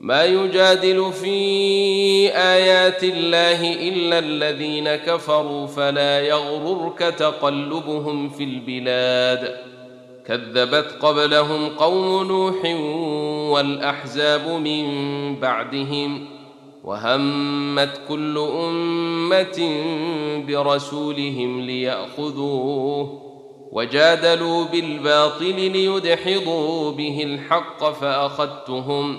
ما يجادل في آيات الله إلا الذين كفروا فلا يغررك تقلبهم في البلاد. كذبت قبلهم قوم نوح والأحزاب من بعدهم وهمت كل أمة برسولهم ليأخذوه وجادلوا بالباطل ليدحضوا به الحق فأخذتهم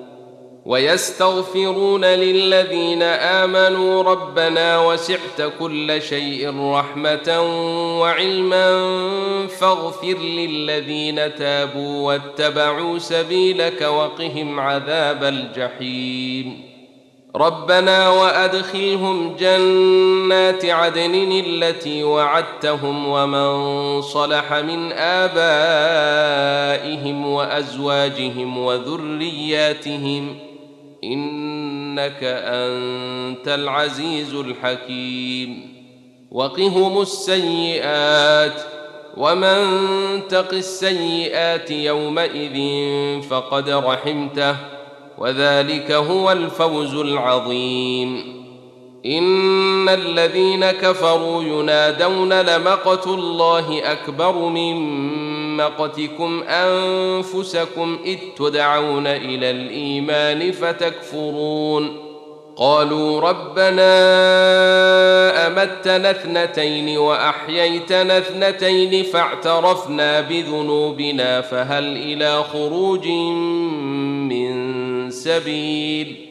ويستغفرون للذين آمنوا ربنا وسعت كل شيء رحمة وعلما فاغفر للذين تابوا واتبعوا سبيلك وقهم عذاب الجحيم. ربنا وأدخلهم جنات عدن التي وعدتهم ومن صلح من آبائهم وأزواجهم وذرياتهم إنك أنت العزيز الحكيم. وقهم السيئات ومن تق السيئات يومئذ فقد رحمته وذلك هو الفوز العظيم. إن الذين كفروا ينادون لمقت الله أكبر من مقتكم أنفسكم إذ تدعون إلى الإيمان فتكفرون. قالوا ربنا أمتنا اثنتين وأحييتنا اثنتين فاعترفنا بذنوبنا فهل إلى خروج من سبيل؟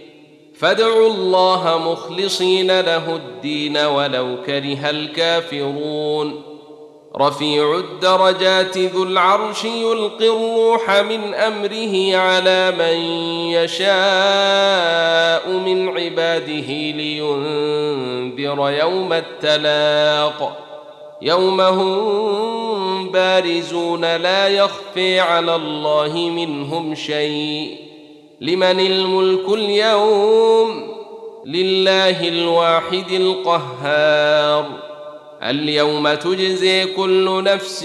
فادعوا الله مخلصين له الدين ولو كره الكافرون. رفيع الدرجات ذو العرش يلقي الروح من أمره على من يشاء من عباده لينذر يوم التلاق. يوم هم بارزون لا يخفي على الله منهم شيء. لمن الملك اليوم لله الواحد القهار. اليوم تجزي كل نفس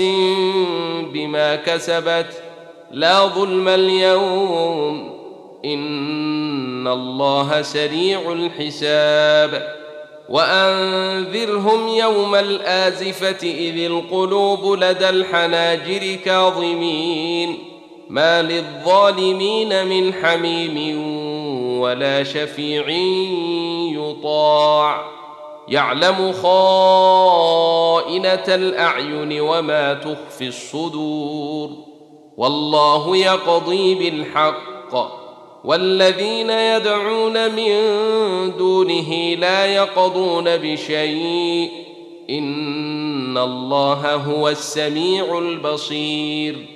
بما كسبت. لا ظلم اليوم. إن الله سريع الحساب. وأنذرهم يوم الآزفة إذ القلوب لدى الحناجر كاظمين. ما للظالمين من حميم ولا شفيع يطاع. يعلم خائنة الأعين وما تخفي الصدور. والله يقضي بالحق. والذين يدعون من دونه لا يقضون بشيء. إن الله هو السميع البصير.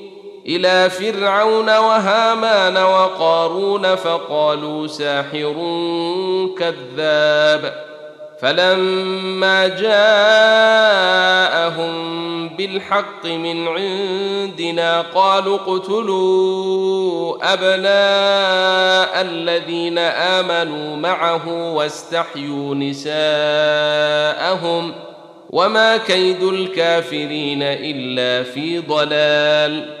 إلى فرعون وهامان وقارون فقالوا ساحر كذاب فلما جاءهم بالحق من عندنا قالوا اقتلوا أبناء الذين آمنوا معه واستحيوا نساءهم وما كيد الكافرين إلا في ضلال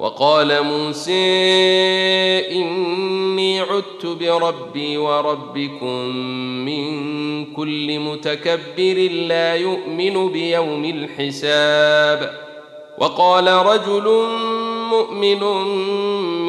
وقال موسى إني عدت بربي وربكم من كل متكبر لا يؤمن بيوم الحساب. وقال رجل مؤمن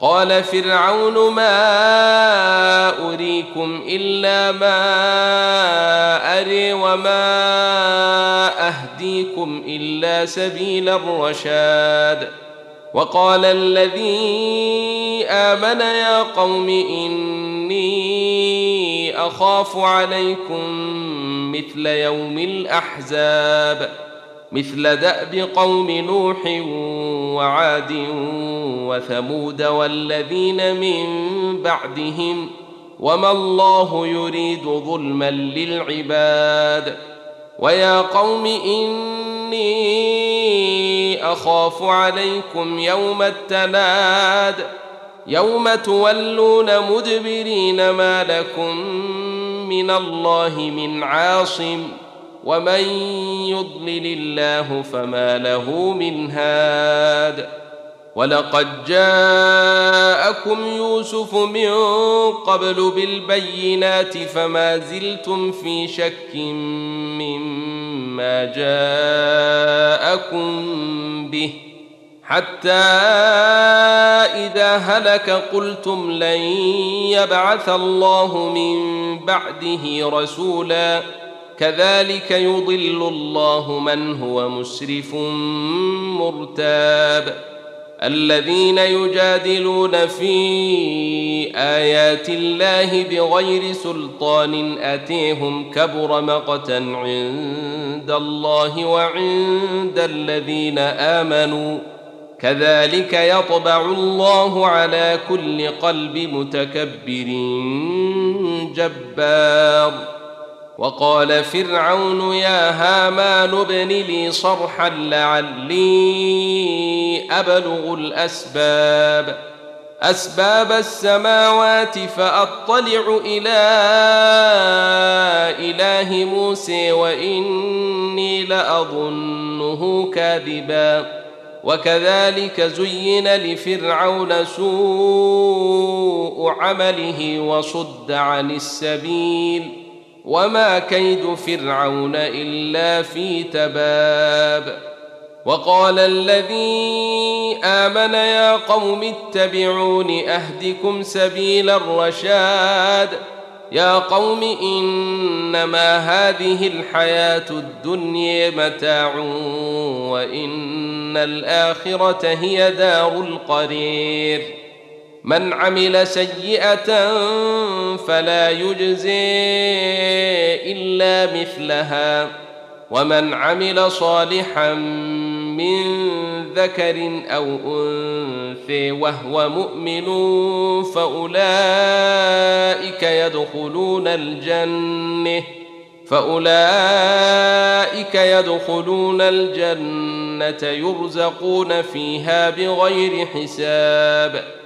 قال فرعون ما أريكم إلا ما أري وما أهديكم إلا سبيل الرشاد. وقال الذي آمن يا قوم إني أخاف عليكم مثل يوم الأحزاب. مثل دأب قوم نوح وعاد وثمود والذين من بعدهم وما الله يريد ظلما للعباد ويا قوم إني أخاف عليكم يوم التناد يوم تولون مدبرين ما لكم من الله من عاصم ومن يضلل الله فما له من هاد ولقد جاءكم يوسف من قبل بالبينات فما زلتم في شك مما جاءكم به حتى اذا هلك قلتم لن يبعث الله من بعده رسولا كذلك يضل الله من هو مسرف مرتاب. الذين يجادلون في آيات الله بغير سلطان أتيهم كبر مقتا عند الله وعند الذين آمنوا. كذلك يطبع الله على كل قلب متكبر جبار. وقال فرعون يا هامان ابن لي صرحا لعلي أبلغ الأسباب. أسباب السماوات فأطلع إلى إله موسى وإني لأظنه كاذبا. وكذلك زين لفرعون سوء عمله وصد عن السبيل. وما كيد فرعون الا في تباب وقال الذي امن يا قوم اتبعون اهدكم سبيل الرشاد يا قوم انما هذه الحياة الدنيا متاع وان الاخره هي دار القرير من عمل سيئة فلا يجزي إلا مثلها. ومن عمل صالحا من ذكر أو أنثى وهو مؤمن فأولئك يدخلون الجنة فأولئك يدخلون الجنة يرزقون فيها بغير حساب.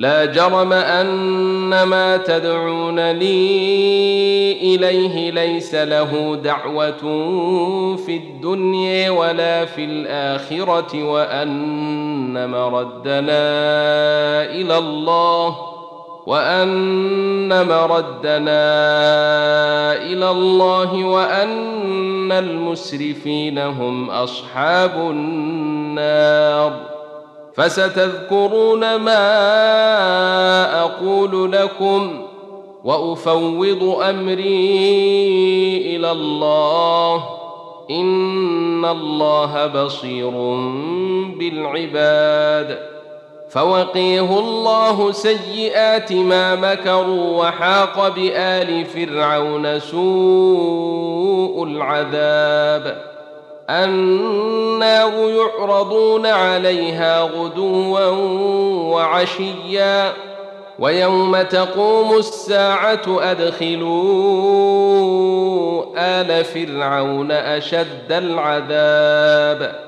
لا جرم أن ما تدعونني إليه ليس له دعوة في الدنيا ولا في الآخرة وأن مردنا إلى الله وأن مردنا إلى الله وأن المسرفين هم أصحاب النار فستذكرون ما أقول لكم وأفوض أمري إلى الله. إن الله بصير بالعباد. فوقيه الله سيئات ما مكروا وحاق بآل فرعون سوء العذاب. النار يعرضون عليها غدوا وعشيا ويوم تقوم الساعة أدخلوا آل فرعون أشد العذاب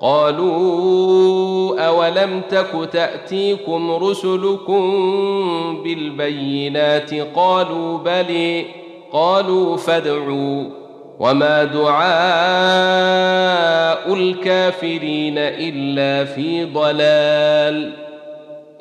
قالوا أولم تك تأتيكم رسلكم بالبينات قالوا بلي قالوا فادعوا وما دعاء الكافرين إلا في ضلال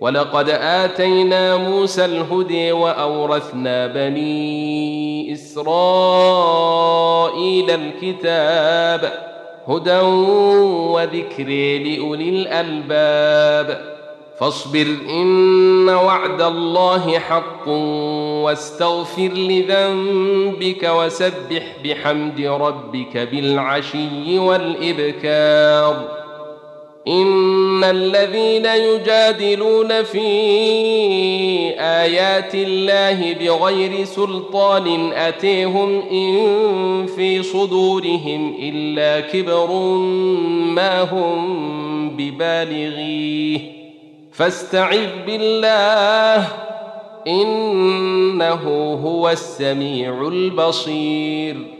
ولقد آتينا موسى الهدي وأورثنا بني إسرائيل الكتاب هدى وذكر لأولي الألباب. فاصبر إن وعد الله حق واستغفر لذنبك وسبح بحمد ربك بالعشي والإبكار. إن الذين يجادلون في آيات الله بغير سلطان أتيهم إن في صدورهم إلا كبر ما هم ببالغيه. فاستعذ بالله إنه هو السميع البصير.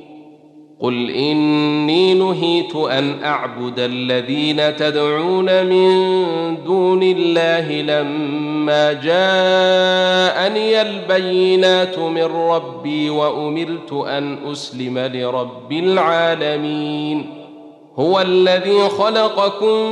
قل اني نهيت ان اعبد الذين تدعون من دون الله لما جاءني البينات من ربي وامرت ان اسلم لرب العالمين هو الذي خلقكم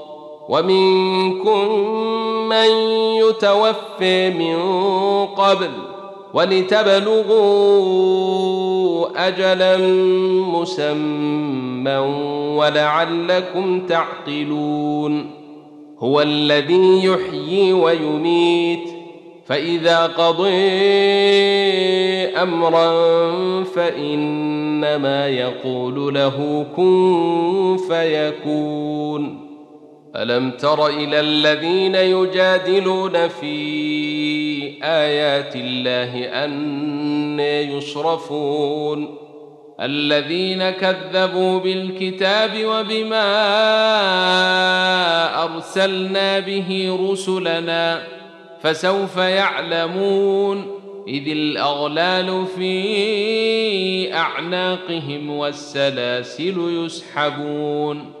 ومنكم من يتوفي من قبل ولتبلغوا أجلا مسمى ولعلكم تعقلون هو الذي يحيي ويميت فإذا قضي أمرا فإنما يقول له كن فيكون ألم تر إلى الذين يجادلون في آيات الله أن يصرفون؟ الذين كذبوا بالكتاب وبما أرسلنا به رسلنا فسوف يعلمون إذ الأغلال في أعناقهم والسلاسل يسحبون.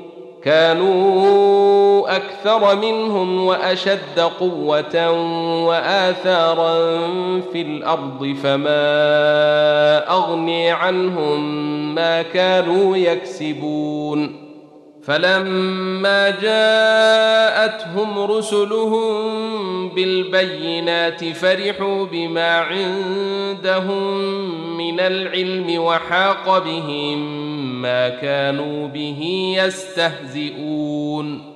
كانوا أكثر منهم وأشد قوة وآثارا في الأرض فما أغني عنهم ما كانوا يكسبون. فلما جاءتهم رسلهم بالبينات فرحوا بما عندهم من العلم وحاق بهم ما كانوا به يستهزئون.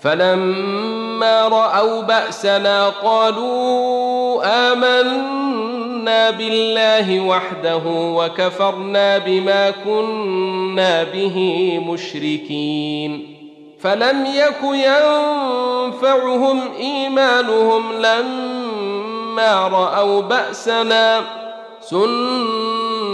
فلما رأوا بأسنا قالوا آمنا بالله وحده وكفرنا بما كنا به مشركين. فلم يك ينفعهم إيمانهم لما رأوا بأسنا.